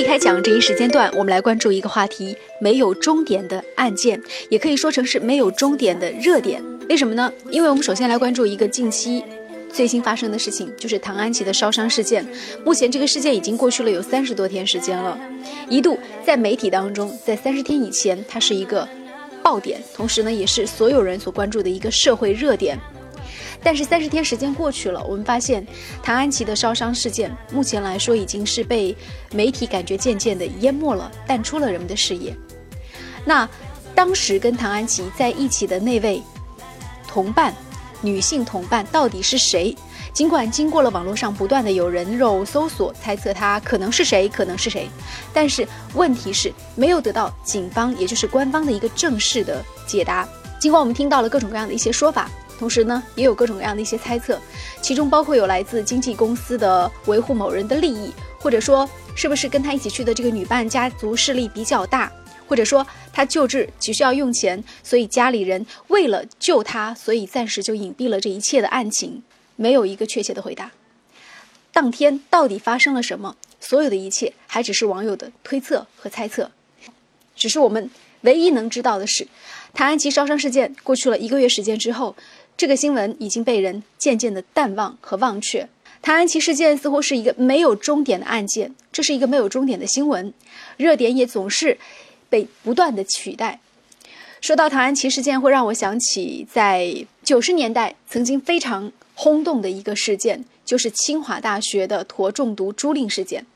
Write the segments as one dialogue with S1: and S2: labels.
S1: 离开讲这一时间段，我们来关注一个话题：没有终点的案件，也可以说成是没有终点的热点。为什么呢？因为我们首先来关注一个近期最新发生的事情，就是唐安琪的烧伤事件。目前这个事件已经过去了有三十多天时间了，一度在媒体当中，在三十天以前，它是一个爆点，同时呢，也是所有人所关注的一个社会热点。但是三十天时间过去了，我们发现唐安琪的烧伤事件，目前来说已经是被媒体感觉渐渐的淹没了，淡出了人们的视野。那当时跟唐安琪在一起的那位同伴，女性同伴到底是谁？尽管经过了网络上不断的有人肉搜索，猜测她可能是谁，可能是谁，但是问题是没有得到警方也就是官方的一个正式的解答。尽管我们听到了各种各样的一些说法。同时呢，也有各种各样的一些猜测，其中包括有来自经纪公司的维护某人的利益，或者说是不是跟他一起去的这个女伴家族势力比较大，或者说他救治急需要用钱，所以家里人为了救他，所以暂时就隐蔽了这一切的案情，没有一个确切的回答。当天到底发生了什么？所有的一切还只是网友的推测和猜测，只是我们唯一能知道的是，谭安琪烧伤事件过去了一个月时间之后。这个新闻已经被人渐渐的淡忘和忘却。唐安琪事件似乎是一个没有终点的案件，这是一个没有终点的新闻，热点也总是被不断的取代。说到唐安琪事件，会让我想起在九十年代曾经非常轰动的一个事件，就是清华大学的铊中毒朱令事件。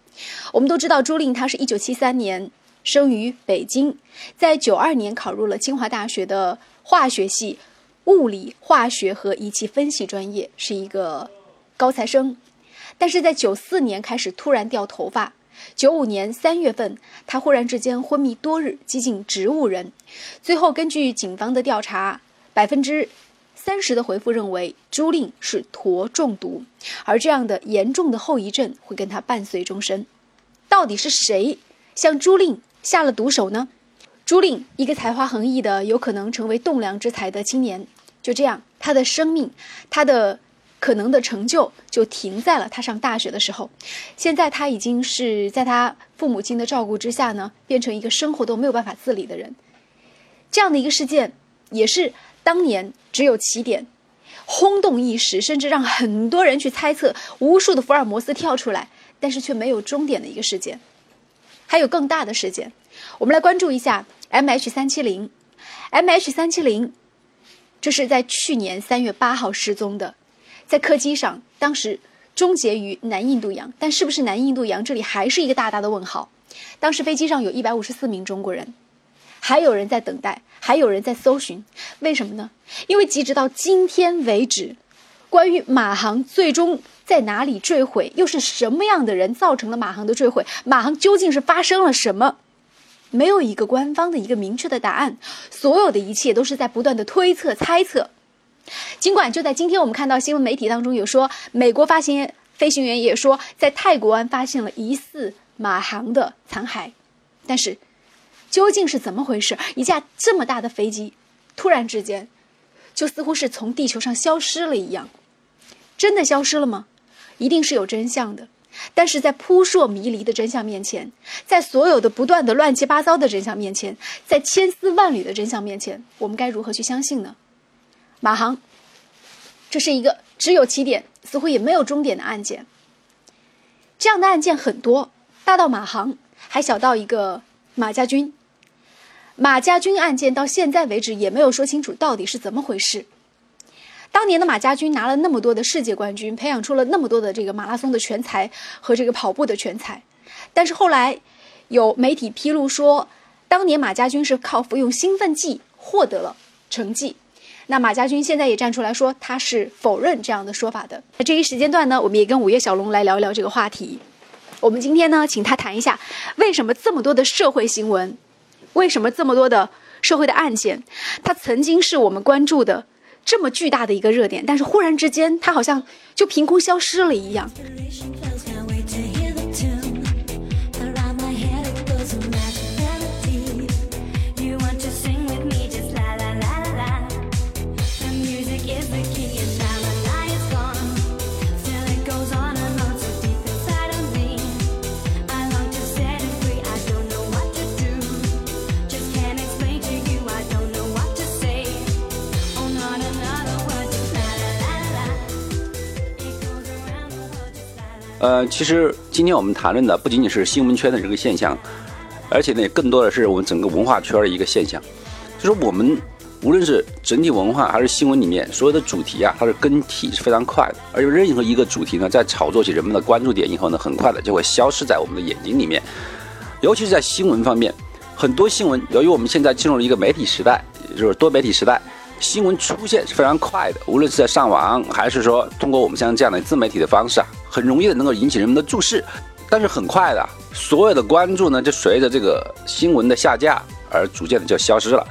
S1: 我们都知道朱令，他是一九七三年生于北京，在九二年考入了清华大学的化学系。物理、化学和仪器分析专业是一个高材生，但是在九四年开始突然掉头发，九五年三月份他忽然之间昏迷多日，几近植物人。最后根据警方的调查，百分之三十的回复认为朱令是铊中毒，而这样的严重的后遗症会跟他伴随终身。到底是谁向朱令下了毒手呢？朱令，一个才华横溢的、有可能成为栋梁之才的青年。就这样，他的生命，他的可能的成就就停在了他上大学的时候。现在他已经是在他父母亲的照顾之下呢，变成一个生活都没有办法自理的人。这样的一个事件，也是当年只有起点，轰动一时，甚至让很多人去猜测，无数的福尔摩斯跳出来，但是却没有终点的一个事件。还有更大的事件，我们来关注一下 M H 三七零，M H 三七零。这是在去年三月八号失踪的，在客机上，当时终结于南印度洋，但是不是南印度洋，这里还是一个大大的问号。当时飞机上有一百五十四名中国人，还有人在等待，还有人在搜寻，为什么呢？因为截止到今天为止，关于马航最终在哪里坠毁，又是什么样的人造成了马航的坠毁，马航究竟是发生了什么？没有一个官方的一个明确的答案，所有的一切都是在不断的推测猜测。尽管就在今天，我们看到新闻媒体当中有说，美国发现飞行员也说在泰国湾发现了疑似马航的残骸，但是究竟是怎么回事？一架这么大的飞机，突然之间就似乎是从地球上消失了一样，真的消失了吗？一定是有真相的。但是在扑朔迷离的真相面前，在所有的不断的乱七八糟的真相面前，在千丝万缕的真相面前，我们该如何去相信呢？马航，这是一个只有起点，似乎也没有终点的案件。这样的案件很多，大到马航，还小到一个马家军。马家军案件到现在为止也没有说清楚到底是怎么回事。当年的马家军拿了那么多的世界冠军，培养出了那么多的这个马拉松的全才和这个跑步的全才，但是后来有媒体披露说，当年马家军是靠服用兴奋剂获得了成绩。那马家军现在也站出来说，他是否认这样的说法的。那这一时间段呢，我们也跟五月小龙来聊一聊这个话题。我们今天呢，请他谈一下，为什么这么多的社会新闻，为什么这么多的社会的案件，他曾经是我们关注的。这么巨大的一个热点，但是忽然之间，它好像就凭空消失了一样。
S2: 呃，其实今天我们谈论的不仅仅是新闻圈的这个现象，而且呢，更多的是我们整个文化圈的一个现象，就是我们。无论是整体文化还是新闻里面所有的主题啊，它的更替是非常快的。而且任何一个主题呢，在炒作起人们的关注点以后呢，很快的就会消失在我们的眼睛里面。尤其是在新闻方面，很多新闻由于我们现在进入了一个媒体时代，就是多媒体时代，新闻出现是非常快的。无论是在上网，还是说通过我们像这样的自媒体的方式啊，很容易的能够引起人们的注视。但是很快的，所有的关注呢，就随着这个新闻的下架而逐渐的就消失了。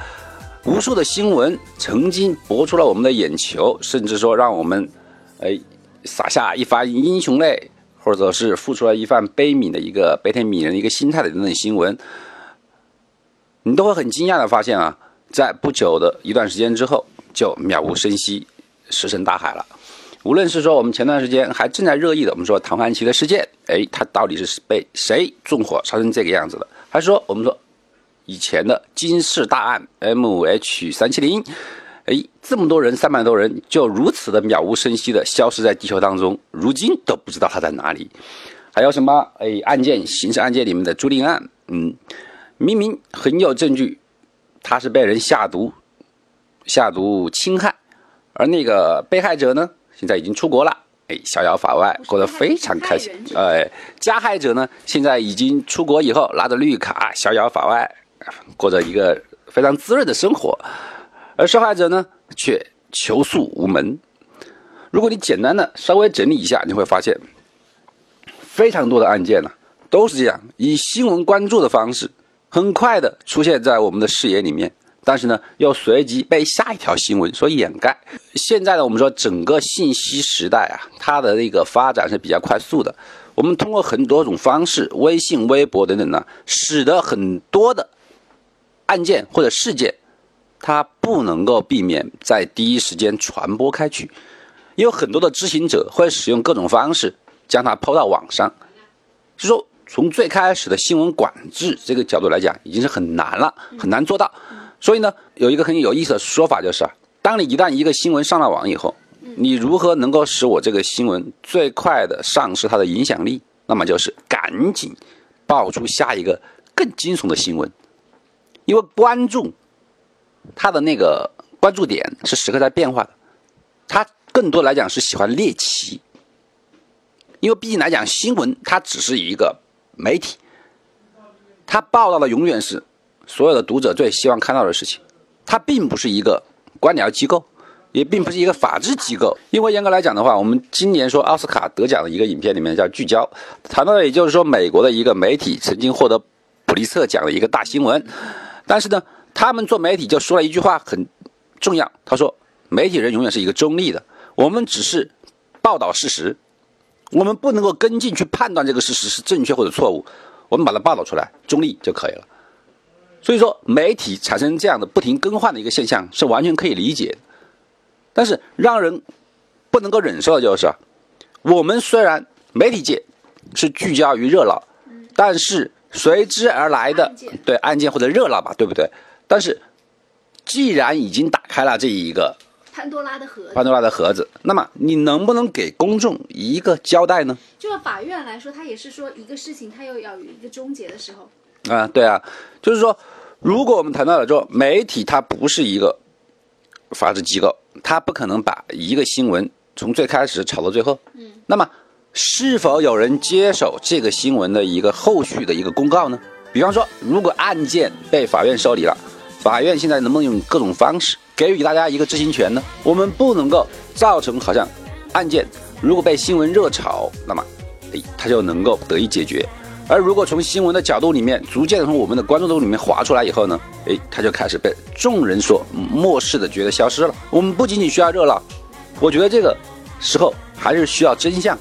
S2: 无数的新闻曾经博出了我们的眼球，甚至说让我们，哎，洒下一番英雄泪，或者是付出了一番悲悯的一个悲天悯人的一个心态的等等新闻，你都会很惊讶的发现啊，在不久的一段时间之后就渺无声息，石沉大海了。无论是说我们前段时间还正在热议的，我们说唐汉奇的事件，哎，他到底是被谁纵火烧成这个样子的？还是说我们说？以前的金氏大案 M H 三七零，哎，这么多人，三百多人，就如此的渺无声息的消失在地球当中，如今都不知道他在哪里。还有什么？哎，案件，刑事案件里面的朱令案，嗯，明明很有证据，他是被人下毒，下毒侵害，而那个被害者呢，现在已经出国了，哎，逍遥法外，过得非常开心。哎，加害者呢，现在已经出国以后，拿着绿卡，逍遥法外。过着一个非常滋润的生活，而受害者呢却求诉无门。如果你简单的稍微整理一下，你会发现，非常多的案件呢都是这样，以新闻关注的方式，很快的出现在我们的视野里面，但是呢又随即被下一条新闻所掩盖。现在呢，我们说整个信息时代啊，它的那个发展是比较快速的，我们通过很多种方式，微信、微博等等呢，使得很多的。案件或者事件，它不能够避免在第一时间传播开去，因为很多的知情者会使用各种方式将它抛到网上。就说从最开始的新闻管制这个角度来讲，已经是很难了，很难做到。所以呢，有一个很有意思的说法，就是啊，当你一旦一个新闻上了网以后，你如何能够使我这个新闻最快的丧失它的影响力？那么就是赶紧爆出下一个更惊悚的新闻。因为观众，他的那个关注点是时刻在变化的，他更多来讲是喜欢猎奇。因为毕竟来讲，新闻它只是一个媒体，它报道的永远是所有的读者最希望看到的事情，它并不是一个官僚机构，也并不是一个法治机构。因为严格来讲的话，我们今年说奥斯卡得奖的一个影片里面叫《聚焦》，谈到的也就是说美国的一个媒体曾经获得普利策奖的一个大新闻。但是呢，他们做媒体就说了一句话很重要，他说：“媒体人永远是一个中立的，我们只是报道事实，我们不能够跟进去判断这个事实是正确或者错误，我们把它报道出来，中立就可以了。”所以说，媒体产生这样的不停更换的一个现象是完全可以理解的。但是让人不能够忍受的就是，我们虽然媒体界是聚焦于热闹，但是。随之而来的对案件或者热闹吧，对不对？但是，既然已经打开了这一个
S1: 潘多拉的盒，
S2: 潘多拉的盒子，那么你能不能给公众一个交代呢？
S1: 就法院来说，他也是说一个事情，他又要有一个终结的时候。
S2: 啊，对啊，就是说，如果我们谈到了说，媒体它不是一个法制机构，它不可能把一个新闻从最开始炒到最后。嗯，那么。是否有人接手这个新闻的一个后续的一个公告呢？比方说，如果案件被法院受理了，法院现在能不能用各种方式给予大家一个知情权呢？我们不能够造成好像案件如果被新闻热炒，那么哎，它就能够得以解决；而如果从新闻的角度里面逐渐从我们的关注度里面划出来以后呢，诶，他就开始被众人所漠视的，觉得消失了。我们不仅仅需要热闹，我觉得这个时候还是需要真相。